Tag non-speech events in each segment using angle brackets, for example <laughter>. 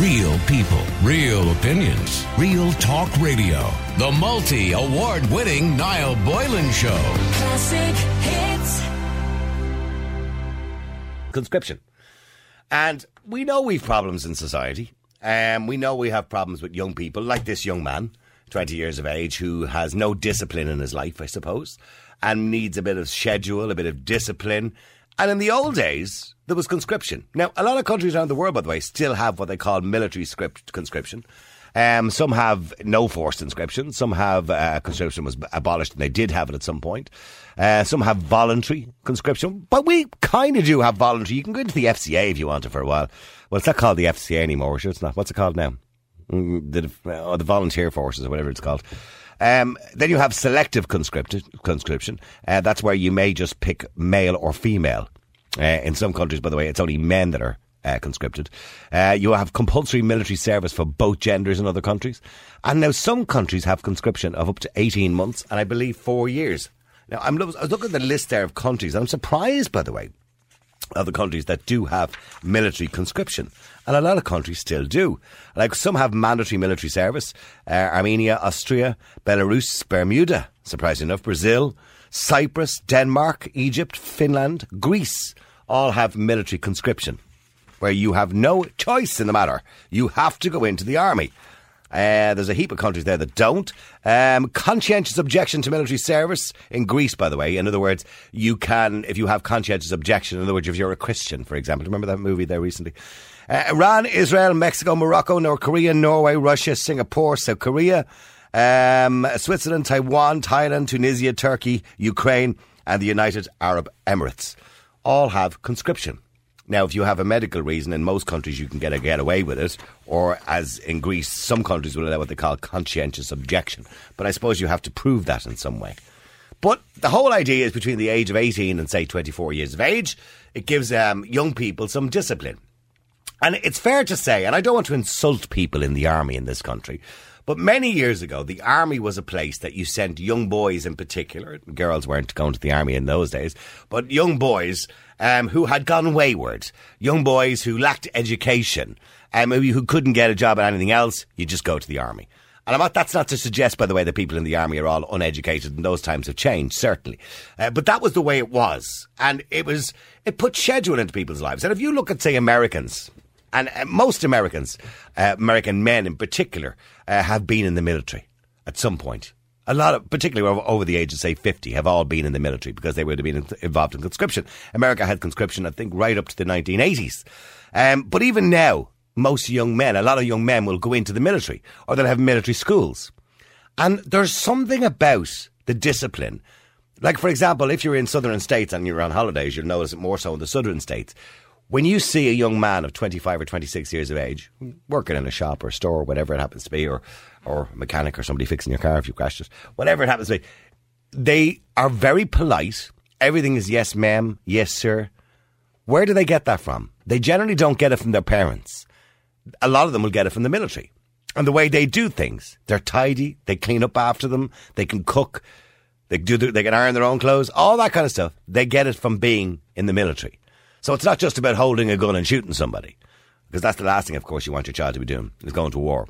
Real people, real opinions, real talk radio. The multi award winning Niall Boylan Show. Classic hits. conscription. And we know we've problems in society. Um, we know we have problems with young people, like this young man, 20 years of age, who has no discipline in his life, I suppose, and needs a bit of schedule, a bit of discipline. And in the old days, there was conscription. Now, a lot of countries around the world, by the way, still have what they call military script conscription. Um, some have no forced conscription. Some have uh, conscription was abolished, and they did have it at some point. Uh, some have voluntary conscription, but we kind of do have voluntary. You can go into the FCA if you want to for a while. Well, it's not called the FCA anymore. Sure, it's not. What's it called now? Mm, The, oh, the volunteer forces or whatever it's called. Um, then you have selective conscription. Uh, that's where you may just pick male or female. Uh, in some countries, by the way, it's only men that are uh, conscripted. Uh, you have compulsory military service for both genders in other countries. And now some countries have conscription of up to 18 months and I believe four years. Now, I'm, I was looking at the list there of countries I'm surprised, by the way, of the countries that do have military conscription. And a lot of countries still do. Like some have mandatory military service. Uh, Armenia, Austria, Belarus, Bermuda, surprisingly enough, Brazil, Cyprus, Denmark, Egypt, Finland, Greece all have military conscription where you have no choice in the matter. You have to go into the army. Uh, there's a heap of countries there that don't. Um, conscientious objection to military service in Greece, by the way. In other words, you can, if you have conscientious objection, in other words, if you're a Christian, for example. Remember that movie there recently? Uh, Iran, Israel, Mexico, Morocco, North Korea, Norway, Russia, Singapore, South Korea, um, Switzerland, Taiwan, Thailand, Tunisia, Turkey, Ukraine, and the United Arab Emirates all have conscription. Now, if you have a medical reason, in most countries you can get, a, get away with it, or as in Greece, some countries will allow what they call conscientious objection. But I suppose you have to prove that in some way. But the whole idea is between the age of 18 and, say, 24 years of age, it gives um, young people some discipline. And it's fair to say, and I don't want to insult people in the army in this country, but many years ago, the army was a place that you sent young boys in particular. Girls weren't going to the army in those days, but young boys um, who had gone wayward, young boys who lacked education, um, who who couldn't get a job at anything else. You just go to the army. And I'm not, that's not to suggest, by the way, that people in the army are all uneducated and those times have changed, certainly. Uh, but that was the way it was. And it was, it put schedule into people's lives. And if you look at, say, Americans, and uh, most Americans, uh, American men in particular, uh, have been in the military at some point. A lot of, particularly over, over the age of say 50, have all been in the military because they would have been involved in conscription. America had conscription, I think, right up to the 1980s. Um, but even now, most young men, a lot of young men will go into the military or they'll have military schools. And there's something about the discipline. Like, for example, if you're in southern states and you're on holidays, you'll notice it more so in the southern states. When you see a young man of 25 or 26 years of age working in a shop or a store, or whatever it happens to be, or, or a mechanic or somebody fixing your car if you crashed it, whatever it happens to be, they are very polite. Everything is yes, ma'am, yes, sir. Where do they get that from? They generally don't get it from their parents. A lot of them will get it from the military. And the way they do things, they're tidy, they clean up after them, they can cook, they do, they can iron their own clothes, all that kind of stuff. They get it from being in the military. So it's not just about holding a gun and shooting somebody, because that's the last thing, of course, you want your child to be doing is going to war.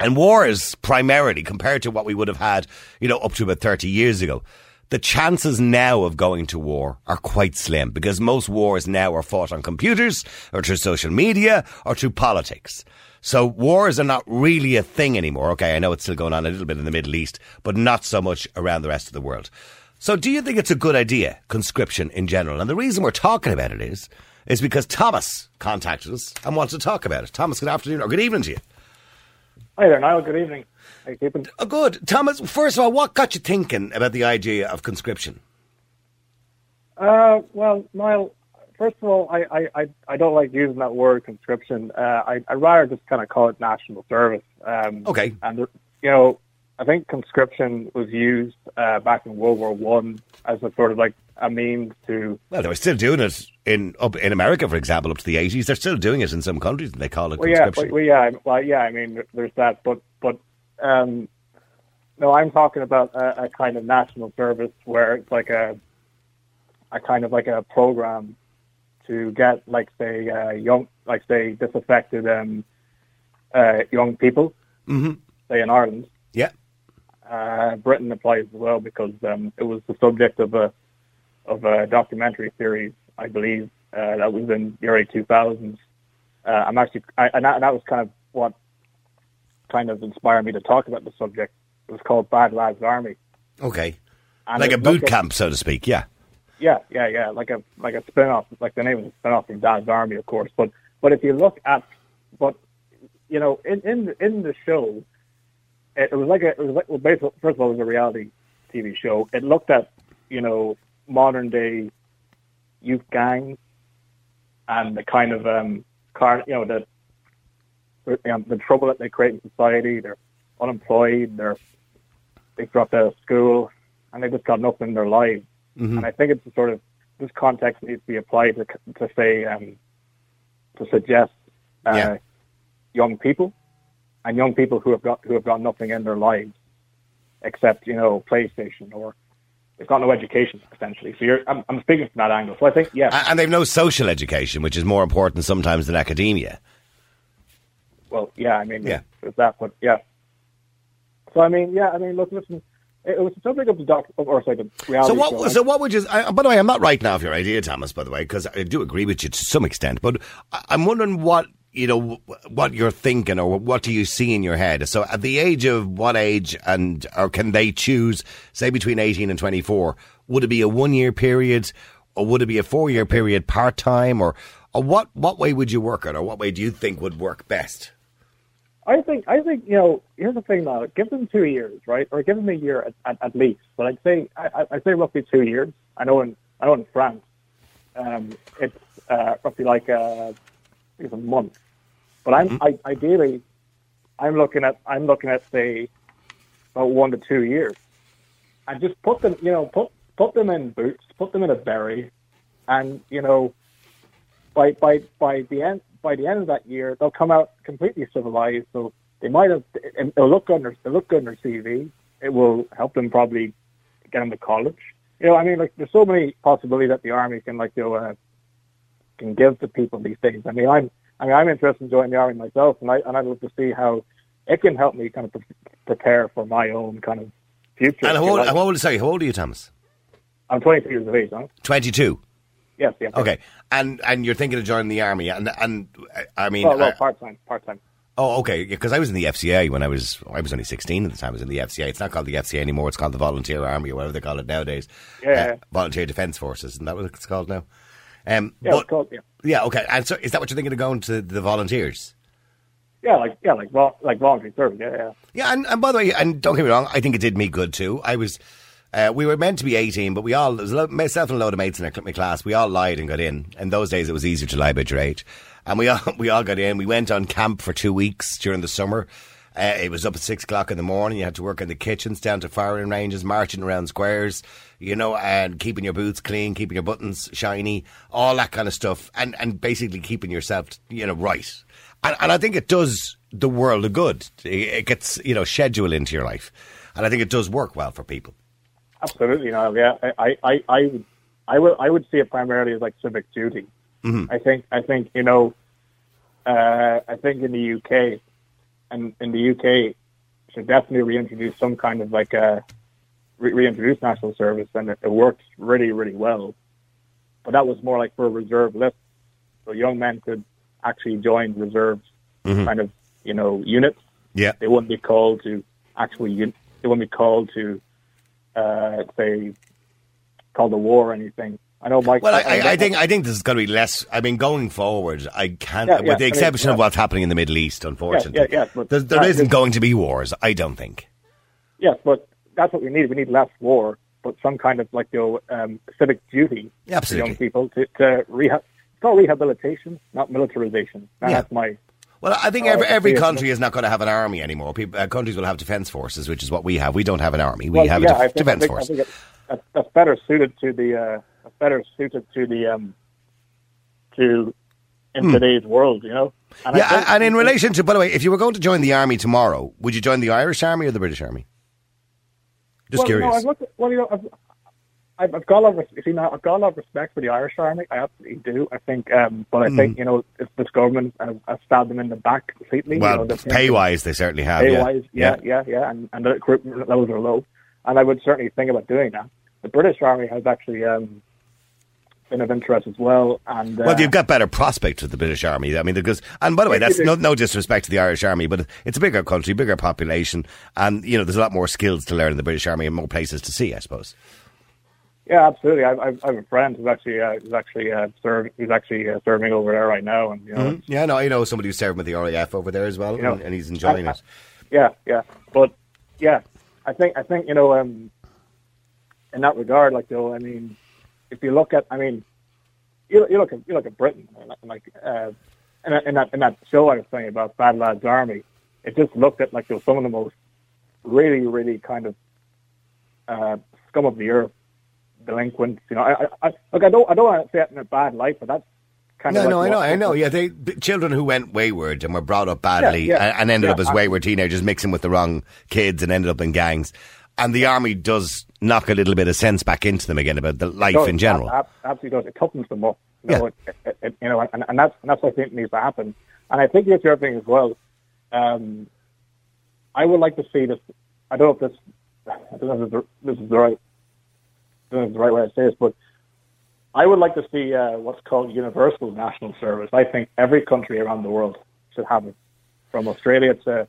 And war is primarily compared to what we would have had, you know, up to about 30 years ago. The chances now of going to war are quite slim because most wars now are fought on computers or through social media or through politics. So wars are not really a thing anymore. Okay, I know it's still going on a little bit in the Middle East, but not so much around the rest of the world. So do you think it's a good idea, conscription in general? And the reason we're talking about it is, is because Thomas contacted us and wants to talk about it. Thomas, good afternoon or good evening to you. Hi there, Niall. Good evening. How you keeping? Oh, good. Thomas, first of all, what got you thinking about the idea of conscription? Uh, well, Niall, first of all, I, I, I, I don't like using that word conscription. Uh, I, I'd rather just kind of call it national service. Um, Okay. And, you know, I think conscription was used uh, back in World War One as a sort of like a means to Well, they were still doing it in up in America, for example, up to the eighties. They're still doing it in some countries, and they call it Well, yeah, conscription. but, well, yeah, well, yeah. I mean, there's that, but but um, no, I'm talking about a, a kind of national service where it's like a a kind of like a program to get, like, say, uh, young, like, say, disaffected um, uh, young people, mm-hmm. say in Ireland. Yeah. Uh, Britain applies as well because um, it was the subject of a of a documentary series, I believe, uh, that was in the early 2000s. Uh, I'm actually, I, and, that, and that was kind of what kind of inspired me to talk about the subject. It was called Bad Lads Army. Okay. And like a boot at- camp, so to speak. Yeah. Yeah, yeah, yeah. Like a like a spin off, like the name of a spin off from Dad's Army, of course. But but if you look at, but you know, in in in the show, it, was like a it was like well, basically, first of all, it was a reality TV show. It looked at you know modern day youth gangs and the kind of um car you know the you know, the trouble that they create in society. They're unemployed. They're they dropped out of school and they just got nothing in their lives. And I think it's a sort of this context needs to be applied to, to say um, to suggest uh, Yeah. young people and young people who have got who have got nothing in their lives except you know PlayStation or they've got no education essentially. So you're I'm, I'm speaking from that angle. So I think yeah, And they've no social education, which is more important sometimes than academia. well yeah, I mean Yeah. there's that, but yeah. So I mean yeah, I mean look, listen, it, was the subject of the doc or sorry, the reality So what? show. So what would you? I, by the way, I'm not writing off your idea, Thomas. By the way, because I do agree with you to some extent, but I- I'm wondering what you know what you're thinking, or what do you see in your head? So at the age of what age, and or can they choose, say between 18 and 24? Would it be a one year period, or would it be a four year period, part time, or or what? What way would you work it, or what way do you think would work best? I think I think you know. Here's the thing, though Give them two years, right, or give them a year at, at, at least. But I'd say I, I'd say roughly two years. I know in I know in France, um, it's uh, roughly like a, I think a month. But I'm I, ideally, I'm looking at I'm looking at say about one to two years, and just put them, you know, put put them in boots, put them in a beret, and you know, by by by the end by the end of that year, they'll come out completely civilized. So they might have it'll look good on their it'll look good on their CV. It will help them probably get into college. You know, I mean, like there's so many possibilities that the army can like you know, uh, can give to people these days. I mean, I'm I mean I'm interested in joining the army myself, and I and I'd love to see how it can help me kind of pre- prepare for my own kind of future. And how old, like. how old? Sorry, how old are you, Thomas? I'm 22 years of age, huh? 22. Yes, yes. Okay, and and you're thinking of joining the army, and and I mean, Well, well, part time, part time. Oh, okay. Because I was in the FCA when I was I was only sixteen at the time. I was in the FCA. It's not called the FCA anymore. It's called the Volunteer Army or whatever they call it nowadays. Yeah. Uh, Volunteer Defence Forces. Isn't that what it's called now? Um, Yeah, but- yeah. yeah. Okay. And so, is that what you're thinking of going to the volunteers? Yeah, like yeah, like like voluntary service. Yeah, yeah. Yeah. And, and by the way, and don't get me wrong, I think it did me good too. I was. Uh, we were meant to be 18, but we all, there was a lo- myself and a load of mates in my class, we all lied and got in. In those days, it was easier to lie about your age. And we all, <laughs> we all got in. We went on camp for two weeks during the summer. Uh, it was up at six o'clock in the morning. You had to work in the kitchens, down to firing ranges, marching around squares, you know, and keeping your boots clean, keeping your buttons shiny, all that kind of stuff, and and basically keeping yourself, you know, right. And, and I think it does the world a good. It, gets you know schedule into your life, and I think it does work well for people. Absolutely, no, yeah. I, I, I, would, I would, I would see it primarily as like civic duty. I think, I think, you know, uh, I think in the UK, and in the UK, should definitely reintroduce some kind of like a re- reintroduce national service, and it, it works really, really well. But that was more like for a reserve list, so young men could actually join reserves kind of, you know, units. Yeah. They wouldn't be called to actually. un- They wouldn't be called to, uh, say, call the war or anything. I know, Mike. Well, I, I, I think I think this is going to be less. I mean, going forward, I can't, Yeah, yeah, with the I mean, exception of yeah. what's happening in the Middle East. Unfortunately, yeah, but there, isn't is- going to be wars. I don't think. Yes, but that's what we need. We need less war, but some kind of like you know, um, civic duty absolutely. for young people to, to rehab. It's called rehabilitation, not militarization. And Yeah. That's my. Well, I think every every country is not going to have an army anymore. People, uh, countries will have defence forces, which is what we have. We don't have an army. We Well, have yeah, a I def- defence force. I think it, that's, that's better suited to the. Uh, better suited to the um, to in today's world, you know. And I Hmm. yeah, and in relation to, by the way, if you were going to join the army tomorrow, would you join the Irish Army or the British Army? Just well, curious. No, I've looked at, well, you know, I've, I've, I've got a lot of you see now, I've got a lot of respect for the Irish Army. I absolutely do. I think, um, but I Mm. think you know if this government has, has stabbed them in the back completely. you Well, know, pay wise, they certainly have. pay yeah. wise, yeah, yeah, yeah, and and the recruitment levels are low, and I would certainly think about doing that. The British Army has actually um, been of interest as well, and uh, Well, you've got better prospects with the British Army. I mean, because and by the way, that's no, no disrespect to the Irish Army, but it's a bigger country, bigger population, and you know, there's a lot more skills to learn in the British Army and more places to see. I suppose. yeah, absolutely. I, I, I have a friend who's actually uh, who's actually uh, served who's actually uh, serving over there right now, and you know, Mm-hmm. Yeah, no, I know somebody who's serving with the RAF over there as well, You know, and, and he's enjoying I- it. Yeah, yeah, but yeah, I think I think you know, um, in that regard, like though, I mean, if you look at, I mean, you, you look at you look at Britain, like uh, in, that, in that in that show I was saying about Bad Lads Army, it just looked at like you know, some of the most really really kind of uh, scum of the earth delinquents. You know, I, I, I look, I don't I don't want to say it in a bad light, but that's kind No, of like no, I know, I know. Yeah, they children who went wayward and were brought up badly Yeah, yeah, and, and ended yeah, up as wayward teenagers, mixing with the wrong kids, and ended up in gangs. And the army does knock a little bit of sense back into them again about the life does, in general. ab- ab- absolutely does. It toughens them up. You know, Yeah. it, it, you know, and, and that's and that's what I think needs to happen. And I think the other thing as well. Um, I would like to see this. I don't know if this. I don't know if this is the, this is the right. I don't know if the right way to say this, but I would like to see uh, what's called universal national service. I think every country around the world should have it, from Australia to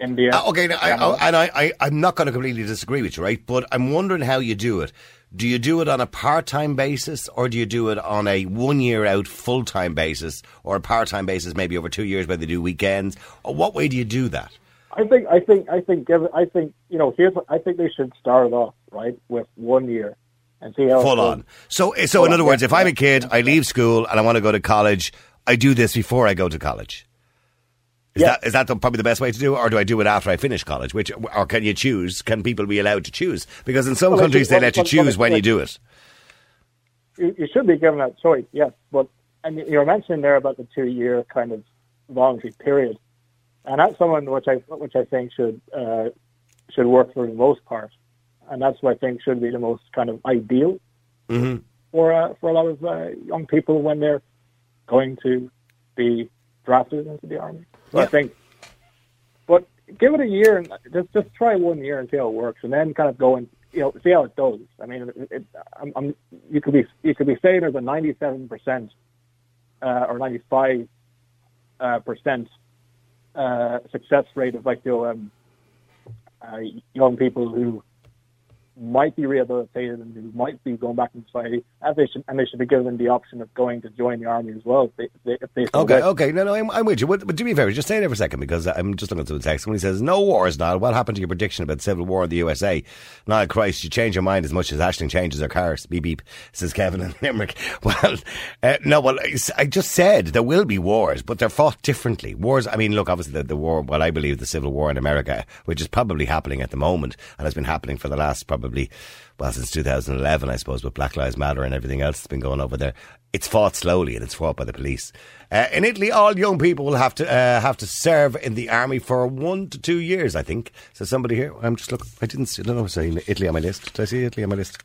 India. Uh, okay, now, I, I, and I, I, I'm not going to completely disagree with you, right? But I'm wondering how you do it. Do you do it on a part-time basis, or do you do it on a one-year out full-time basis, or a part-time basis, maybe over two years, where they do weekends? Or what way do you do that? I think I think I think give I think you know here's what, I think they should start it off right with one year and see how full on. So, so Full in on, other words, if I'm a kid, I leave school and I want to go to college, I do this before I go to college. Is Yeah. that is that the, probably the best way to do it, or do I do it after I finish college? Which, or can you choose? Can people be allowed to choose? Because in some Well, countries they let you choose when you do it. You, you should be given that choice, yes. But and you were mentioning there about the two year kind of voluntary period, and that's someone which I which I think should uh, should work for the most part, and that's what I think should be the most kind of ideal hmm for uh, for a lot of uh, young people when they're going to be drafted into the army. So I think, but give it a year and just just try one year and see how it works, and then kind of go and you know see how it goes. I mean, it, it, I'm, I'm, you could be you could be saying there's a 97 percent uh, or 95 uh, percent uh, success rate of like you know, um, uh, young people who might be rehabilitated and who might be going back in society, and they should and they should be given the option of going to join the army as well. If they, if they, if they Okay, wish. okay, no, no, I'm, I'm with you. But, but do me a favor, just stay there for a second because I'm just looking through the text. When he says no war is now, what happened to your prediction about civil war in the USA? Now, Christ, you change your mind as much as Ashling changes her cars. Beep beep, says Kevin in <laughs> Limerick. Well, uh, no, well, I just said there will be wars, but they're fought differently. Wars. I mean, look, obviously the, the war, what I believe the civil war in America, which is probably happening at the moment and has been happening for the last probably well, since 2011, I suppose, with Black Lives Matter and everything else that's been going over there. It's fought slowly and it's fought by the police. Uh, in Italy, all young people will have to uh, have to serve in the army for one to two years, I think. So somebody here, I'm just looking. I didn't see, say Italy on my list. Did I see Italy on my list?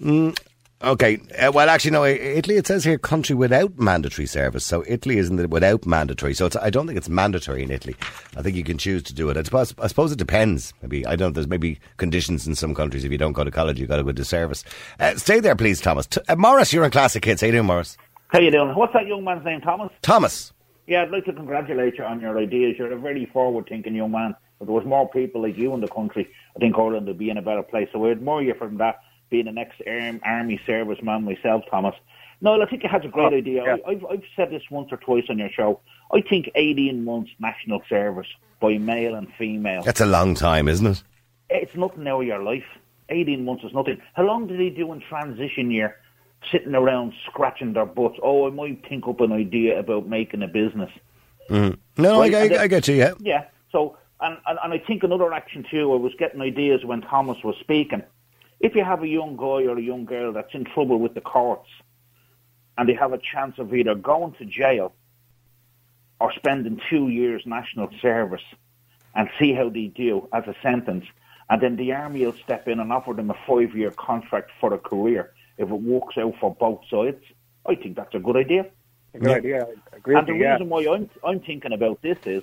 Mm, okay. Uh, well, actually, no. Italy. It says here country without mandatory service. So Italy isn't it without mandatory. So it's, I don't think it's mandatory in Italy. I think you can choose to do it. I suppose, I suppose it depends. Maybe I don't. There's maybe conditions in some countries. If you don't go to college, you have got to go to service. Uh, stay there, please, Thomas. T- uh, Morris, you're in Classic Hits. How you doing, Morris? How you doing? What's that young man's name, Thomas? Thomas. Yeah, I'd like to congratulate you on your ideas. You're a very forward-thinking young man. If there was more people like you in the country, I think Ireland would be in a better place. So I admire you from that, being an ex-army serviceman myself, Thomas. No, I think it has a great Oh, idea. yeah. I, I've, I've said this once or twice on your show. I think 18 months national service by male and female. That's a long time, isn't it? It's nothing now of your life. 18 months is nothing. How long did they do in transition year? Sitting around scratching their butts. Oh, I might think up an idea about making a business. Mm-hmm. No, no, Right, I, I, the- I get you. Yeah. Yeah. So, and, and, and I think another action too, I was getting ideas when Thomas was speaking. If you have a young guy or a young girl that's in trouble with the courts and they have a chance of either going to jail or spending two years national service and see how they do as a sentence and then the army will step in and offer them a five-year contract for a career if it works out for both sides. I think that's a good idea. A good idea. I agree And with the you, yeah. reason why I'm I'm thinking about this is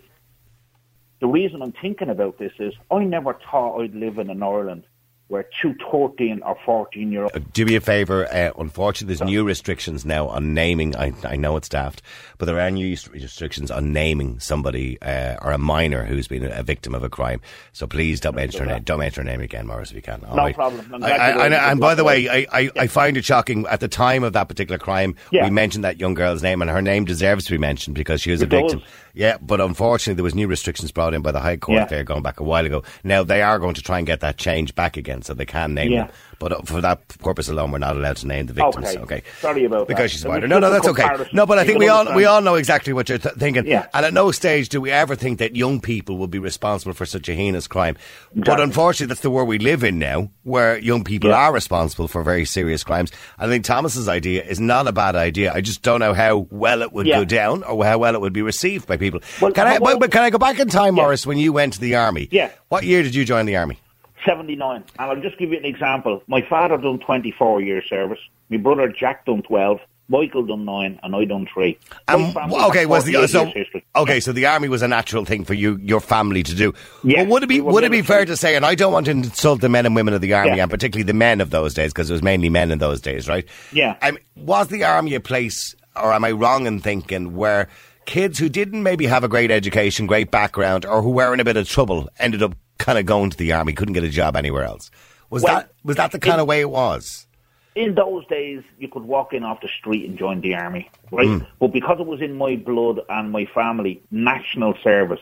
the reason I'm thinking about this is I never thought I'd live in an Ireland where two 13 or 14 year olds Do me a favour. Uh, unfortunately, there's new restrictions now on naming. I, I know it's daft, but there are new restrictions on naming somebody uh, or a minor who's been a victim of a crime. So please don't mention her name. Don't mention her name again, Morris, if you can. All No right? problem. I, I, you I, raised it. and by the way, I, I, I find it shocking. At the time of that particular crime, Yeah. we mentioned that young girl's name, and her name deserves to be mentioned because she was a It does. victim. Yeah, but unfortunately, there was new restrictions brought in by the High Court Yeah. there going back a while ago. Now they are going to try and get that change back again, so they can name Yeah. them. But uh, for that purpose alone, we're not allowed to name the victims. Okay. Okay. Sorry about that. because she's a minor. No, no, that's okay. No, but I think we all understand. we all know exactly what you're th- thinking. Yeah. And at no stage do we ever think that young people will be responsible for such a heinous crime. But unfortunately, that's the world we live in now, where young people Yeah. are responsible for very serious crimes. I think Thomas's idea is not a bad idea. I just don't know how well it would Yeah. go down or how well it would be received by people. Well, can I? well- but can I go back in time. Morris, when you went to the army? Yeah. What year did you join the army? 79. And I'll just give you an example. My father done 24 year service. My brother Jack done 12. Michael done 9. And I done 3. My Um, okay, was the so okay? So the army was a natural thing for you, your family to do. Yeah, But would it be would it be fair to say? And I don't want to insult the men and women of the army, Yeah. and particularly the men of those days, because it was mainly men in those days, right? Yeah. Mean, was the army a place, or am I wrong in thinking where kids who didn't maybe have a great education, great background, or who were in a bit of trouble ended up kind of going to the army, couldn't get a job anywhere else? Was Well, that was that the kind it- of way it was? in those days, you could walk in off the street and join the army, right? Mm. But because it was in my blood and my family, national service,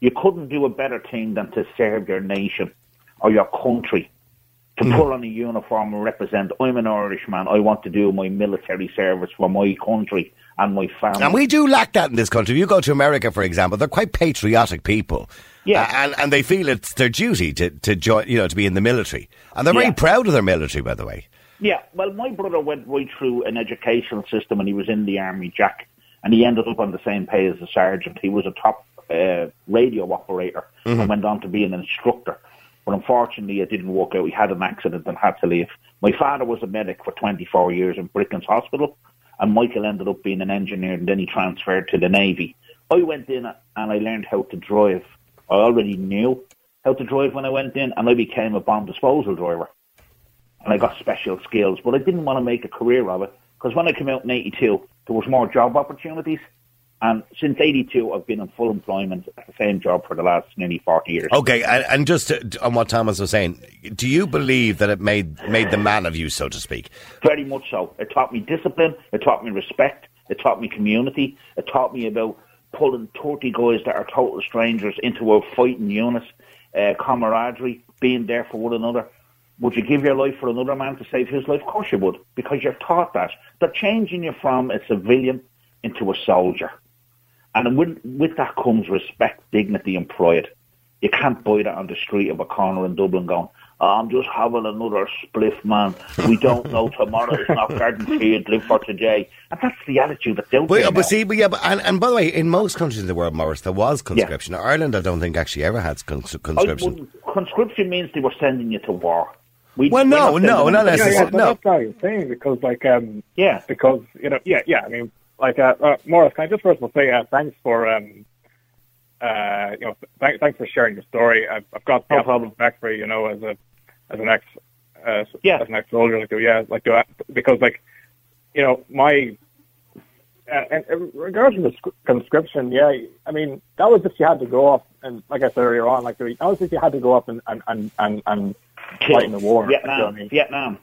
you couldn't do a better thing than to serve your nation or your country. To Mm. put on a uniform and represent, I'm an Irishman, I want to do my military service for my country and my family. And we do lack that in this country. If you go to America, for example, they're quite patriotic people. Yeah. Uh, and, and they feel it's their duty to, to join, you know, to be in the military. And they're very proud of their military, by the way. Yeah, well, my brother went right through an educational system and he was in the army, Jack, and he ended up on the same pay as a sergeant. He was a top uh, radio operator and went on to be an instructor. But unfortunately, it didn't work out. He had an accident and had to leave. My father was a medic for 24 years in Bricins Hospital, and Michael ended up being an engineer, and then he transferred to the Navy. I went in and I learned how to drive. I already knew how to drive when I went in, and I became a bomb disposal driver and I got special skills, but I didn't want to make a career of it because when I came out in '82, there was more job opportunities, and since '82, I've been in full employment at the same job for the last nearly 40 years. Okay, and, and just to, on what Thomas was saying, do you believe that it made made the man of you, so to speak? Very much so. It taught me discipline. It taught me respect. It taught me community. It taught me about pulling 30 guys that are total strangers into a fighting unit, uh, camaraderie, being there for one another. Would you give your life for another man to save his life? Of course you would, because you're taught that. They're changing you from a civilian into a soldier. And with, with that comes respect, dignity and pride. You can't buy that on the street of a corner in Dublin going, I'm just having another spliff, man. We don't know tomorrow. It's not guaranteed. Live for today. And that's the attitude that's out But, there uh, but now. see, but yeah, but, and, and by the way, in most countries in the world, Morris, there was conscription. Ireland, I don't think actually ever had cons- conscription. wouldn't- conscription means they were sending you to war. We, Well, we're no, not no, not to- Yeah, yeah, no. that's not the thing because, like, um, Yeah. because you know, yeah, yeah. I mean, like, uh, uh, Morris, can I just first of all say uh, thanks for, um, uh, you know, th- thanks for sharing your story. I've, I've got No problem. respect for you, you know, as a as an ex, uh, Yeah. as an ex soldier, like, yeah, like, uh, because, like, you know, my. Uh, and in regards to the conscription, yeah, I mean that was if you had to go off and, like I said earlier on, like that was if you had to go up and and and and, and fight in the war. you know Vietnam. I mean? Vietnam.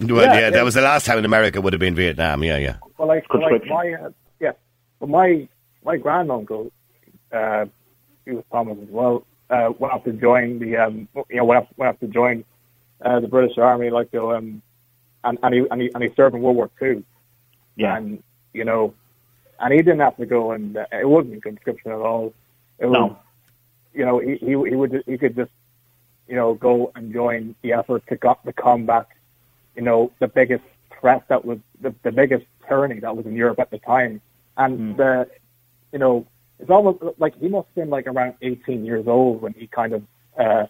Well, Yeah, yeah, yeah. that was the last time in America would have been Vietnam. Yeah, yeah. Well, like, so, like my uh, yeah, but my my granduncle, uh, he was Thomas as well. Uh, went up to join the um, you know, went up went up to join uh, the British Army, like the um, and and he and he and he served in World War Two, Yeah. and you know, and he didn't have to go, and uh, it wasn't conscription at all. It was, No. you know, he he he would he could just you know go and join the effort to go, to combat you know, the biggest threat that was the, the biggest tyranny that was in Europe at the time. And the, you know, it's almost like he must have been like around 18 years old when he kind of, uh,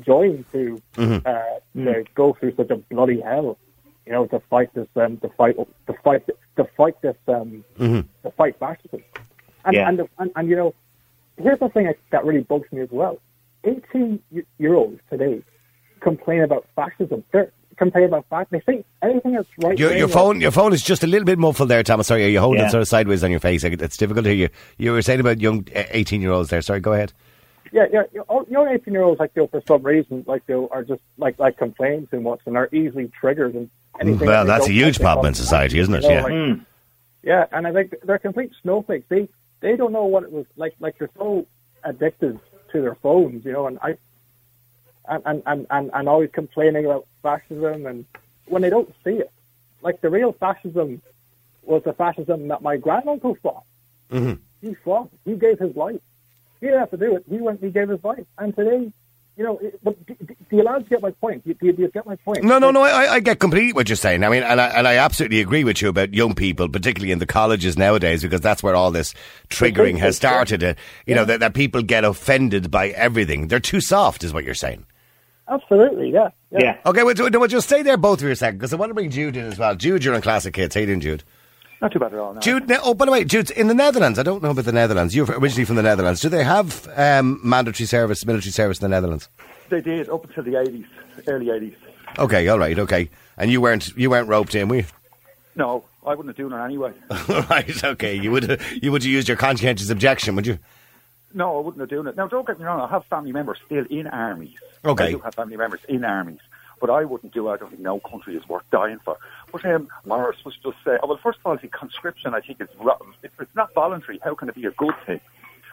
join to Mm-hmm. uh, to go through such a bloody hell. You know, to fight this, um, to fight, to fight, to fight this, um, Mm-hmm. to fight fascism. And Yeah. and, and and you know, here's the thing that really bugs me as well. Eighteen year olds today complain about fascism. They complain about fact. They think anything that's right. Your, your phone, your phone is just a little bit muffled there, Thomas. Sorry, are you holding Yeah. it sort of sideways on your face? It's difficult to hear you. You were saying about young eighteen-year-olds there. Sorry, go ahead. Yeah, yeah. Young eighteen year olds like you know, for some reason like they are just like like complain too much and are easily triggered and anything. Well, that's a huge problem in society, isn't it? You know, Yeah. like- Mm. yeah, and I think they're complete snowflakes. They they don't know what it was like. Like they're so addicted to their phones, you know, and I and and and and, always complaining about fascism and when they don't see it, like the real fascism was the fascism that my granduncle fought. Mm-hmm. He fought. He gave his life. He didn't have to do it. He went. He gave his life. And today, you know, it, but do, do you allow to get my point? Do, do, do you get my point? No, no, no. I, I get completely what you're saying. I mean, and I, and I absolutely agree with you about young people, particularly in the colleges nowadays, because that's where all this triggering has started. Uh, you know, that, that people get offended by everything. They're too soft, is what you're saying. Absolutely. Yeah. Yeah. Okay, well, ju- well, just stay there both for a second, because I want to bring Jude in as well. Jude, you're on Classic Hits. How you doing, Jude? Not too bad at all. No. Jude, oh, by the way, Jude, in the Netherlands, I don't know about the Netherlands. You're originally from the Netherlands. Do they have um, mandatory service, military service in the Netherlands? They did up until the 80s, early 80s. Okay, all right, okay. And you weren't you weren't roped in, were you? No, I wouldn't have done it anyway. <laughs> right, okay. You would you would have used your conscientious objection, would you? No, I wouldn't have done it. Now, don't get me wrong, I have family members still in armies. Okay. I do have family members in armies. But I wouldn't do it. I don't think no country is worth dying for. But um, Morris was just saying, well, first of all, I think conscription, I think, is rotten. If it's not voluntary, how can it be a good thing?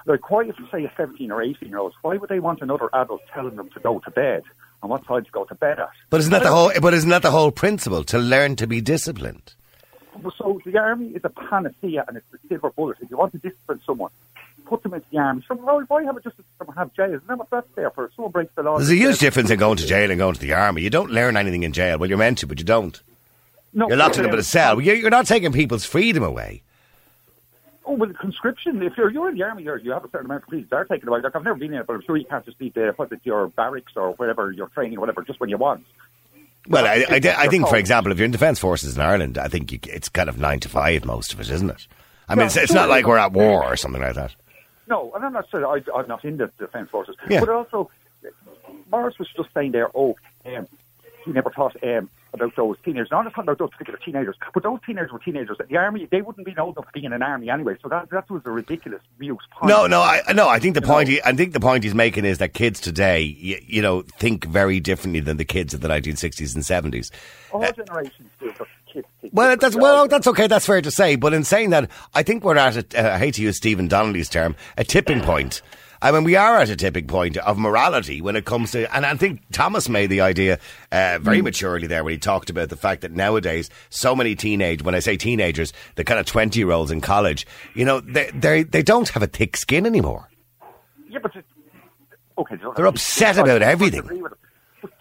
Like, why, if say a 17 or 18 year old, why would they want another adult telling them to go to bed and what time to go to bed at? But isn't that the whole? But isn't that the whole principle to learn to be disciplined? So the army is a panacea and it's the silver bullet. If you want to discipline someone, put them into the army. So why, why have it just have jails? Isn't that what that's there for? Someone breaks the law. There's a huge difference in going to jail and going to the army. You don't learn anything in jail. Well, you're meant to, but you don't. No, You're locked in a bit of cell. You're, you're not taking people's freedom away. Oh, well, the conscription. If you're you're in the army, you're, you have a certain amount of freedom. They're taking away. Like I've never been in it, but I'm sure you can't just leave the what is it, your barracks or whatever your training or whatever just when you want. Well, I, I, I think, for example, if you're in defence forces in Ireland, I think you, it's kind of nine to five, most of it, isn't it? I mean, No, it's, it's sure. not like we're at war or something like that. No, and I'm not saying I, I'm not in the defence forces, Yeah. but also Morris was just saying there. Oh, um, he never thought um, about those teenagers. Not just about those particular teenagers, but those teenagers were teenagers. The army, they wouldn't be old enough to be in an army anyway. So that that was a ridiculous mute point. No, no, I no. I think the You point. He, I think the point he's making is that kids today, you, you know, think very differently than the kids of the 1960s and 70s. all generations do. But kids Well, that's well, that's okay. That's fair to say. But in saying that, I think we're at. A, uh, I hate to use Stephen Donnelly's term, a tipping point. I mean, we are at a tipping point of morality when it comes to, and I think Thomas made the idea uh, very maturely there when he talked about the fact that nowadays so many teenage, when I say teenagers, the kind of twenty year olds in college, you know, they they they don't have a thick skin anymore. Yeah, but it, okay, they They're upset about everything. agree with it. But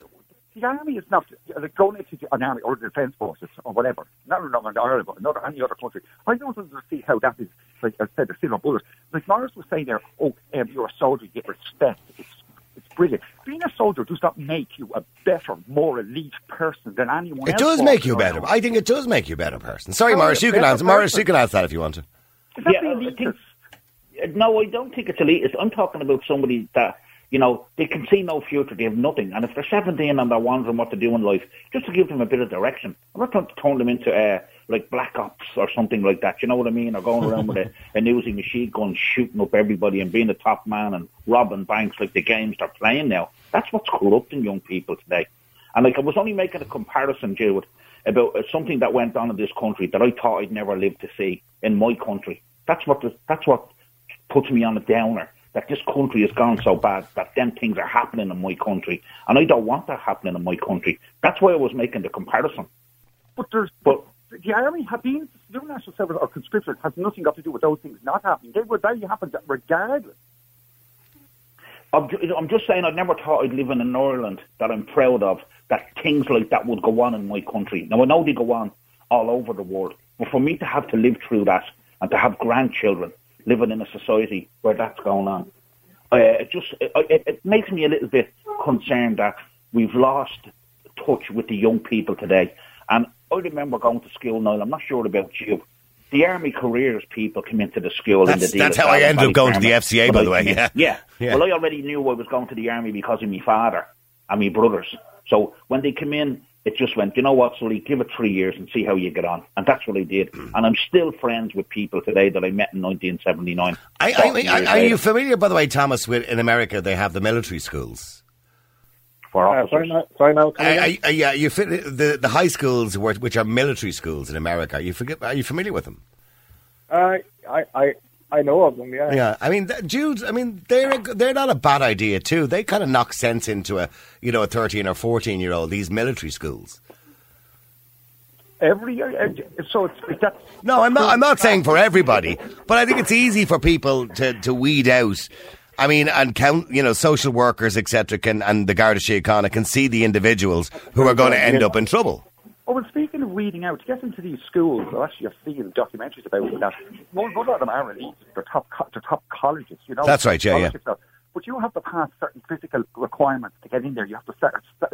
The army is not like going into an army or the defence forces or whatever. Not in Ireland, but another any other country. I don't understand how that is. Like I said, the silver bullet. Like Morris was saying there. Oh, um, you're a soldier, you get respect. It's it's brilliant. Being a soldier does not make you a better, more elite person than anyone else. It does make you better. I think it does make you a better person. Sorry, Oh, Morris, you can better answer. Morris, you can answer that if you want to. Is that Yeah, the I elitist? think- No, I don't think it's elitist. I'm talking about somebody that, you know, they can see no future, they have nothing. And if they're 17 and they're wondering what to do in life, just to give them a bit of direction. I'm not trying to turn them into, uh, like, black ops or something like that. You know what I mean? Or going around with a, <laughs> a Uzi machine gun, shooting up everybody and being a top man and robbing banks like the games they're playing now. That's what's corrupting young people today. And, like, I was only making a comparison, Jude, about uh, something that went on in this country that I thought I'd never live to see in my country. That's what the, that's what puts me on a downer. That this country has gone so bad that them things are happening in my country, and I don't want that happening in my country. That's why I was making the comparison. But there's But- the army have been your national service or conscription has nothing got to do with those things not happening. They were they happened regardless. I'm I'm just saying, I never thought I'd live in an Ireland that I'm proud of. That things like that would go on in my country. Now I know they go on all over the world, but for me to have to live through that and to have grandchildren living in a society where that's going on, uh, it just it, it, it makes me a little bit concerned that we've lost touch with the young people today. And I remember going to school now. I'm not sure about you. The army careers people come into the school. in That's- the that's how I ended up going to the FCA, But by I the way, yeah. <laughs> yeah. Yeah. Well, I already knew I was going to the army because of my father and my brothers. So when they come in, it just went, you know what, Sully, give it three years and see how you get on. And that's what I did. Hmm. And I'm still friends with people today that I met in 1979. I, I, I, are you familiar, by the way, Thomas? With in America, they have the military schools. for Uh, officers. sorry, now, sorry, now. come I. I, I, yeah, you fit, the the high schools, were- which are military schools in America. Are you forget? Are you familiar with them? Uh, I, I, I know of them. Yeah. Yeah, I mean, th- Jude. I mean, they're they're not a bad idea too. They kind of knock sense into a you know a thirteen or fourteen year old. These military schools. Every year, so it's it's that. No, I'm not. I'm not saying for everybody, but I think it's easy for people to, to weed out. I mean, and count, you know, social workers, etc., can and the Garda Síochána can see the individuals who are going to end up in trouble. Oh, well, speaking of weeding out, to get into these schools, well, actually, I've seen documentaries about it, that. Most, most of them are elite. They're top, co- they're top colleges, you know. That's right, yeah, yeah. are- But you have to pass certain physical requirements to get in there. You have to set,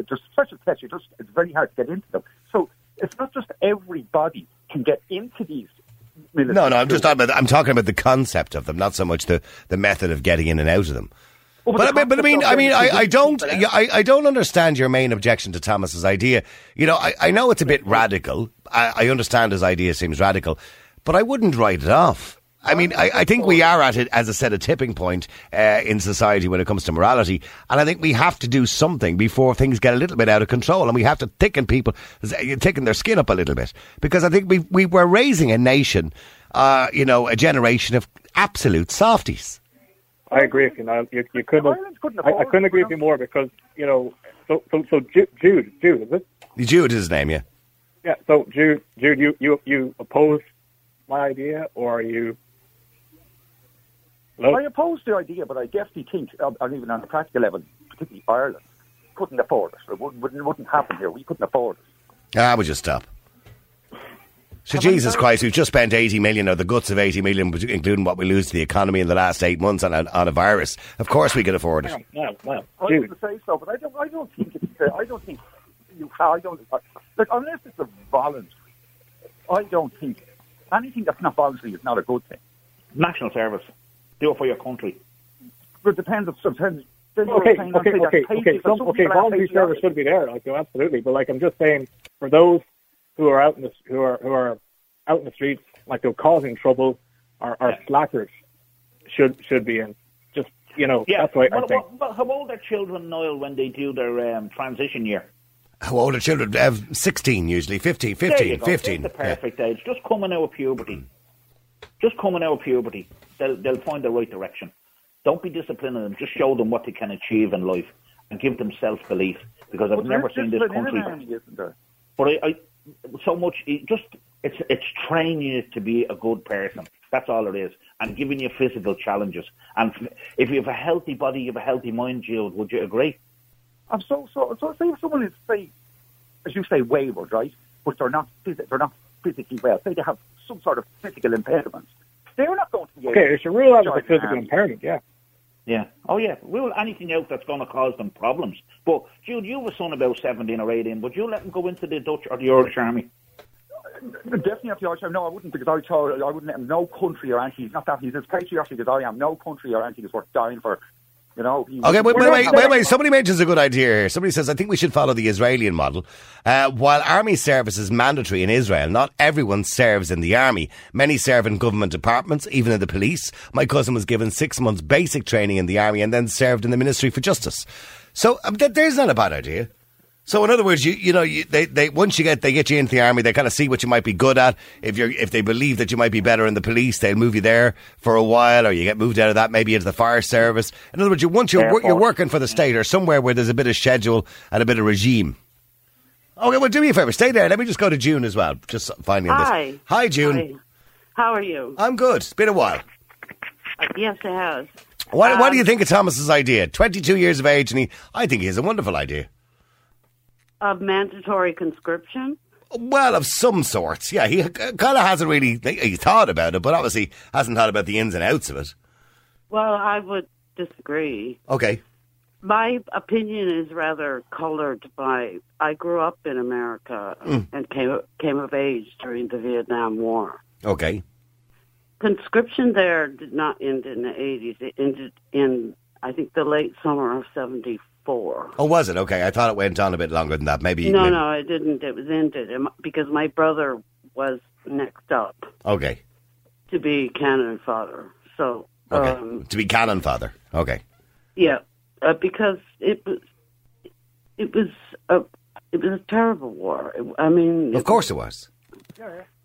just special tests. You just it's very hard to get into them. So it's not just everybody can get into these. No, no, I'm just talking about. I'm talking about the concept of them, not so much the, the method of getting in and out of them. But I mean, but I mean, I mean, I, I don't. I, I don't understand your main objection to Thomas's idea. You know, I, I know it's a bit radical. I, I understand his idea seems radical, but I wouldn't write it off. I mean, I, I think we are at it, as I said, a tipping point uh, in society when it comes to morality, and I think we have to do something before things get a little bit out of control, and we have to thicken people, thicken their skin up a little bit, because I think we we were raising a nation, uh, you know, a generation of absolute softies. I agree with you. Now, you, you couldn't. Ireland couldn't I, I couldn't agree with you more because you know. So, so, so Jude, Jude, is it? Jude is his name, yeah. Yeah. So, Jude, Jude, you, you, you oppose my idea, or are you? Hello? I oppose the idea, but I definitely think, uh, and even on a practical level, particularly Ireland, couldn't afford it. It wouldn't, wouldn't, wouldn't happen here. We couldn't afford it. Ah, would just stop? So Jesus Christ, we've just spent 80 million, or the guts of 80 million, including what we lose to the economy in the last eight months on a, on a virus. Of course we can afford it. Well, well, I Jude. would say so, but I don't. I don't think it's. Uh, I don't think you. I don't. Like unless it's a voluntary. I don't think anything that's not voluntary is not a good thing. National service. Do it for your country. But it depends. It depends. Okay, okay, okay, okay. Some, Some okay, people voluntary service should be there. Like, oh, absolutely. But like, I'm just saying, for those who are out in the who are who are out in the streets, like they're causing trouble, are or slackers, should should be in. Just you know, Yeah. that's what I Well, think. well, well, how old are children, Niall, when they do their um, transition year? How old are children? Uh, 16 usually, 15, There 15, you go. 15. It's the yeah. perfect age. Just coming out of puberty. Just coming out of puberty. They'll, they'll find the right direction. Don't be disciplining them. Just show them what they can achieve in life and give them self-belief. Because I've But never seen this country. isn't there? But I, I so much it just it's it's training you to be a good person. That's all it is, and giving you physical challenges. And if you have a healthy body, you have a healthy mind. Jill, would you agree? I'm so so so. Say if someone is say, as you say, wayward, right? But they're not phys- they're not physically well. Say they have some sort of physical impairment. They're not going to be Okay, they should rule out join the physical impairment. Yeah. Yeah. Oh yeah. Rule anything out that's going to cause them problems. But Jude, you a son about seventeen or eighteen. Would you let him go into the Dutch or the Irish army? Definitely have the Irish. Army. No, I wouldn't because I told I wouldn't. No country or anything. Not that. He's as patriotic as I am. No country or anything is worth dying for. You know. He- Okay, wait, wait, wait, wait, wait. Somebody mentions a good idea here. Somebody says, I think we should follow the Israeli model. Uh, while army service is mandatory in Israel, not everyone serves in the army. Many serve in government departments, even in the police. My cousin was given six months basic training in the army and then served in the Ministry for Justice. So um, th- there's not a bad idea. So in other words, you you know you, they they once you get they get you into the army, they kind of see what you might be good at. If you're if they believe that you might be better in the police, they'll move you there for a while, or you get moved out of that maybe into the fire service. In other words, you once you're you're working for the state or somewhere where there's a bit of schedule and a bit of regime. Okay, well do me a favor, stay there. Let me just go to June as well. Just finding Hi. this. Hi, June. Hi. How are you? I'm good. It's been a while. Uh, yes, it has. What, what do you Um, think of Thomas's idea? 22 years of age, and he, I think he has a wonderful idea. Of mandatory conscription? Well, of some sorts, yeah. He kind of hasn't really he thought about it, but obviously hasn't thought about the ins and outs of it. Well, I would disagree. Okay. My opinion is rather colored by I grew up in America Mm. and came came of age during the Vietnam War. Okay. Conscription there did not end in the 80s. It ended in I think the late summer of 74. Oh, was it? Okay. I thought it went on a bit longer than that. Maybe. No, maybe- no, it didn't. It was ended because my brother was next up Okay. to be cannon fodder. So, Okay. um, to be cannon father. Okay. yeah, uh, because it was it was a it was a terrible war. I mean, Of course it was.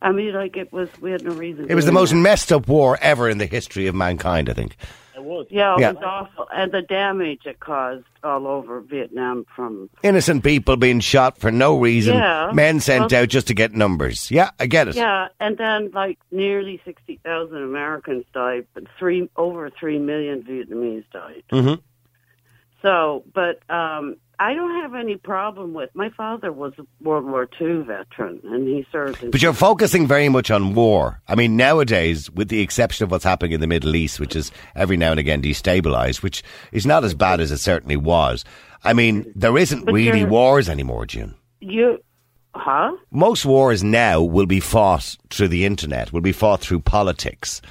I mean, like it was. We had no reason. It was the most that. messed up war ever in the history of mankind, I think. It was. Yeah, it Yeah. was awful, and the damage it caused all over Vietnam from Innocent people being shot for no reason. Yeah. Men sent Well- out just to get numbers. Yeah, I get it. Yeah, and then like nearly sixty thousand Americans died, but three over three million Vietnamese died. Mhm. So, but um, I don't have any problem with. My father was a World War II veteran, and he served. In, But you're focusing very much on war. I mean, nowadays, with the exception of what's happening in the Middle East, which is every now and again destabilized, which is not as bad as it certainly was. I mean, there isn't But really wars anymore, June. you, huh? Most wars now will be fought through the internet, will be fought through politics.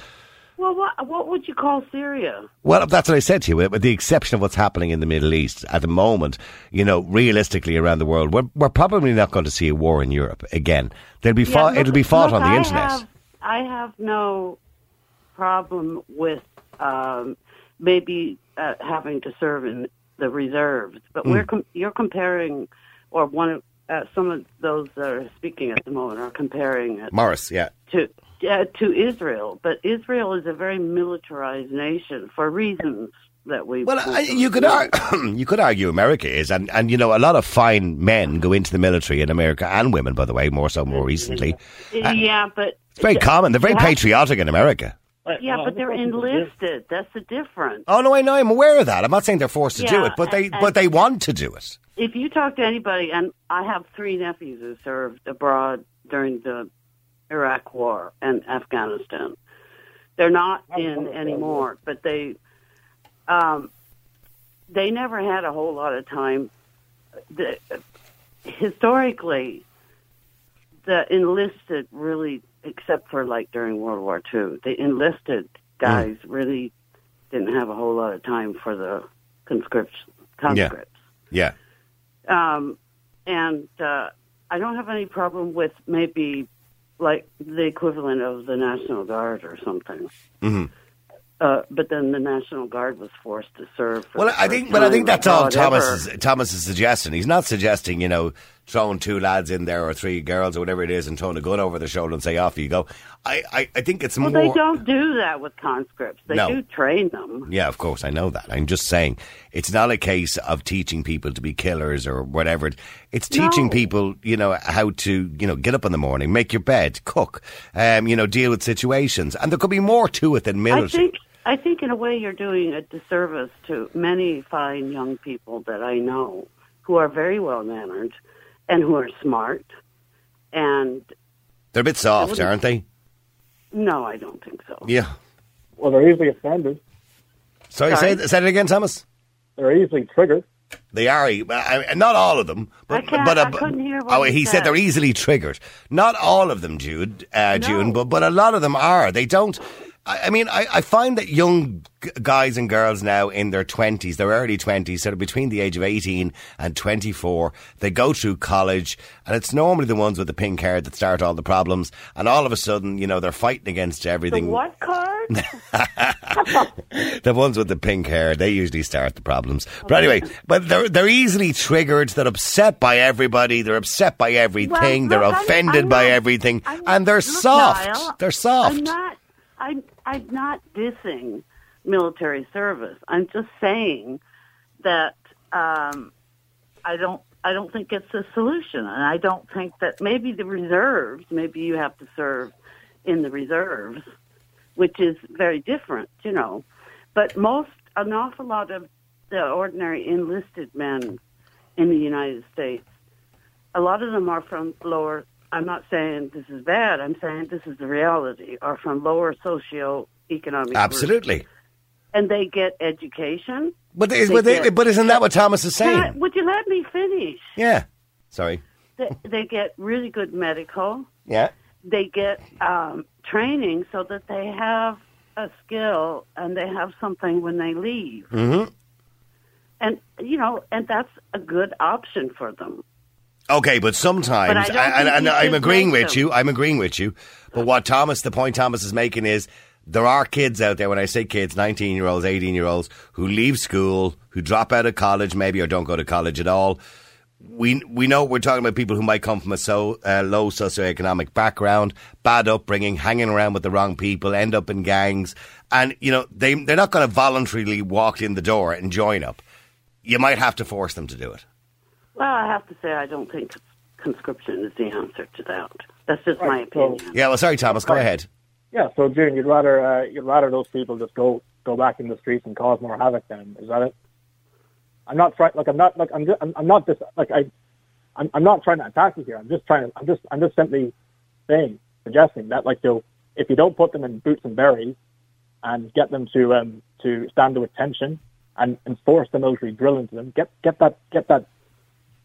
Well, what what would you call Syria? Well, that's what I said to you. With the exception of what's happening in the Middle East at the moment, you know, realistically around the world, we're, we're probably not going to see a war in Europe again. There'll be Yeah, fought, look- it'll be fought look, on the I internet. Have, I have no problem with um, maybe uh, having to serve in the reserves, but Hmm. we're com- you're comparing, or one of uh, some of those that are speaking at the moment are comparing it Morris, yeah. to uh, to Israel, but Israel is a very militarized nation for reasons that we. Well, I, you could argue, <clears throat> you could argue America is, and, and you know, a lot of fine men go into the military in America, and women, by the way, more so more recently. yeah, but It's very common. They're very patriotic in America. Yeah, No, but they're I'm enlisted. That's the difference. Oh no, I know. I'm aware of that. I'm not saying they're forced to do it, but they and- but they want to do it. if you talk to anybody, and I have three nephews who served abroad during the Iraq War and Afghanistan. They're not in anymore, but they um, they never had a whole lot of time. The, historically, the enlisted really, except for like during World War II, the enlisted guys really didn't have a whole lot of time for the conscripts. conscripts. Yeah. Um, and uh, I don't have any problem with maybe like the equivalent of the National Guard or something. Mhm. Uh, but then the National Guard was forced to serve. For Well, the I think, but I think that's all Thomas is, Thomas is suggesting. He's not suggesting, you know, throwing two lads in there or three girls or whatever it is and throwing a gun over the shoulder and say, off you go. I, I, I think it's Well, more. they don't do that with conscripts. They No. do train them. Yeah, of course, I know that. I'm just saying it's not a case of teaching people to be killers or whatever. It's teaching No. people, you know, how to, you know, get up in the morning, make your bed, cook, um, you know, deal with situations. And there could be more to it than I military. think I think in a way you're doing a disservice to many fine young people that I know who are very well mannered and who are smart. And They're a bit soft, aren't they? no, I don't think so. Yeah. Well, they're easily offended. Sorry, Sorry? Say, say it again, Thomas. They're easily triggered. They are, e- I- I- not all of them, but I can't- but I couldn't hear what oh, you he said said. they're easily triggered. Not all of them, Jude, uh, June, but but a lot of them are. They don't. I, I mean, I, I find that young g- guys and girls now in their twenties, their early twenties, sort of between the age of eighteen and twenty-four, they go through college, and it's normally the ones with the pink hair that start all the problems. And all of a sudden, you know, they're fighting against The everything. what card? <laughs> <laughs> the ones with the pink hair, they usually start the problems. But anyway, but they're they're easily triggered. They're upset by everybody. They're upset by everything. Well, they're look, I'm- offended I'm by not- everything, I'm- and they're soft. They're soft. I'm not. I'm. I'm not dissing military service. I'm just saying that um, I don't. I don't think it's a solution, and I don't think that maybe the reserves. Maybe you have to serve in the reserves, which is very different, you know. But most, an awful lot of the ordinary enlisted men in the United States a lot of them are from lower. I'm not saying this is bad. I'm saying this is the reality. Are from lower socioeconomic. groups. Absolutely. and they get education. But, they, They but, they, get- but isn't that what Thomas is saying? would you let me finish? Yeah. Sorry. They, they get really good medical. Yeah. They get um, training so that they have a skill and they have something when they leave. Mm-hmm. And you know, and that's a good option for them. Okay, but sometimes, But I and, and I'm agreeing with them. you. I'm agreeing with you. But what Thomas, the point Thomas is making is, there are kids out there. When I say kids, 19 year olds, 18 year olds, who leave school, who drop out of college, maybe or don't go to college at all. We we know we're talking about people who might come from a so uh, low socioeconomic background, bad upbringing, hanging around with the wrong people, end up in gangs, and you know they they're not going to voluntarily walk in the door and join up. You might have to force them to do it. Well, I have to say, I don't think conscription is the answer to that. That's just my Right, so- opinion. Yeah, well, sorry, Thomas. Go Right. ahead. Yeah, so June, you'd rather uh, you'd rather those people just go go back in the streets and cause more havoc. Then is that it? I'm not trying. Like I'm not. Like I'm. Just, I'm, I'm not. Just like I. I'm, I'm not trying to attack you here. I'm just trying to. I'm just. I'm just simply saying, suggesting that like you, if you don't put them in boots and berets, and get them to um to stand to attention and enforce the military drill into them, get get that get that,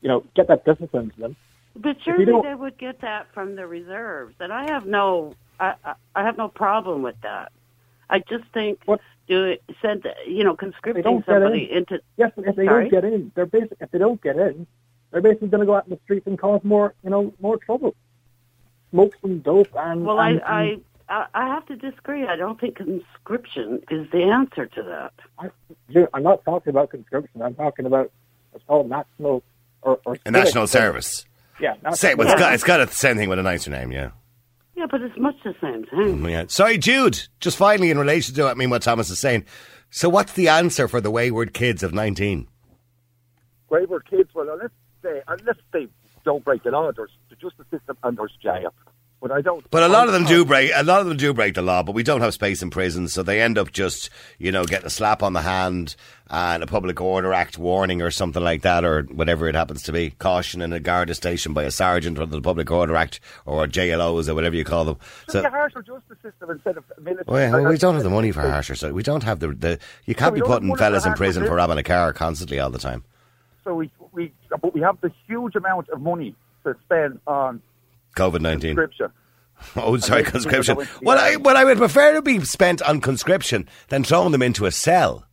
you know, get that discipline to them. But surely they would get that from the reserves, and I have no, I, I, I have no problem with that. I just think What? do it send you know conscripting don't somebody in. into Yes, if they Sorry? don't get in, they're basically If they don't get in, they're basically going to go out in the streets and cause more, you know, more trouble. Smoke some dope and. well, I, and, I I I have to disagree. I don't think conscription is the answer to that. I, I'm not talking about conscription. I'm talking about it's called national or, or A civic national service. Yeah, national Say, well, it's Yeah. got it's got the same thing with a nicer name, yeah. Yeah, but it's much the same thing. Mm, yeah. Sorry, Jude. Just finally, in relation to I mean what Thomas is saying. So, what's the answer for the wayward kids of nineteen? wayward kids, well, unless they, unless they don't break the law, there's the justice system and there's jail. But I don't. But a lot of them do break. A lot of them do break the law, but we don't have space in prisons, so they end up just, you know, getting a slap on the hand and a public order act warning or something like that, or whatever it happens to be. Caution in a Garda station by a sergeant under the public order act or JLOs or whatever you call them. So, a harsher justice system instead of military. well, I- well, we don't have the money for harsher. So we don't have the the. You can't be putting fellas in prison for robbing a car constantly all the time. So we, we, but we have the huge amount of money to spend on COVID nineteen. conscription. <laughs> Oh, sorry, conscription. go into the Well, I, army. well, I would prefer to be spent on conscription than throwing them into a cell.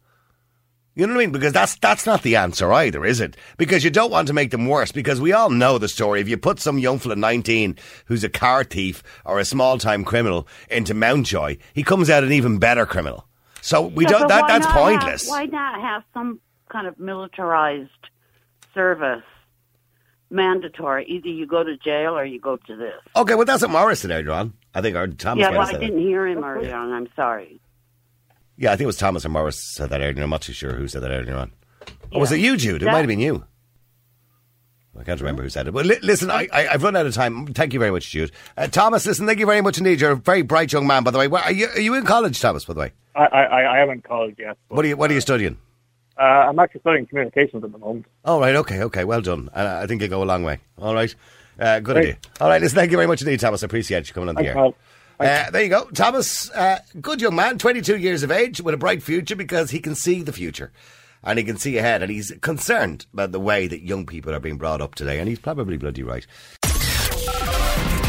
You know what I mean? Because that's that's not the answer either, is it? Because you don't want to make them worse. Because we all know the story. If you put some young fella nineteen who's a car thief or a small time criminal into Mountjoy, he comes out an even better criminal. So we Yeah, don't. That that's not have- pointless. why not have some kind of militarized service mandatory? Either you go to jail or you go to this. Okay, well that's what Morris said earlier on. I think or Thomas yeah, well, I didn't hear him early on. I'm sorry. Yeah, I think it was Thomas or Morris said that earlier. I'm not too sure who said that earlier on. Or was it you, Jude? It That- might have been you. I can't remember who said it. But li- listen, I, I, I've run out of time. Thank you very much, Jude. Uh, Thomas, listen, thank you very much indeed. You're a very bright young man, by the way. Where- Are you, are you in college, Thomas, by the way? I, I, I am in college, yes. but, What are you, what are you studying? Uh, I'm actually studying communications at the moment. All right, okay, okay. Well done. Uh, I think you'll go a long way. All right. Uh, good idea. All right, listen, thank you very much indeed, Thomas. I appreciate you coming on the Thanks, air. Uh, there you go. Thomas, uh, good young man, 22 years of age with a bright future because he can see the future and he can see ahead and he's concerned about the way that young people are being brought up today and he's probably bloody right.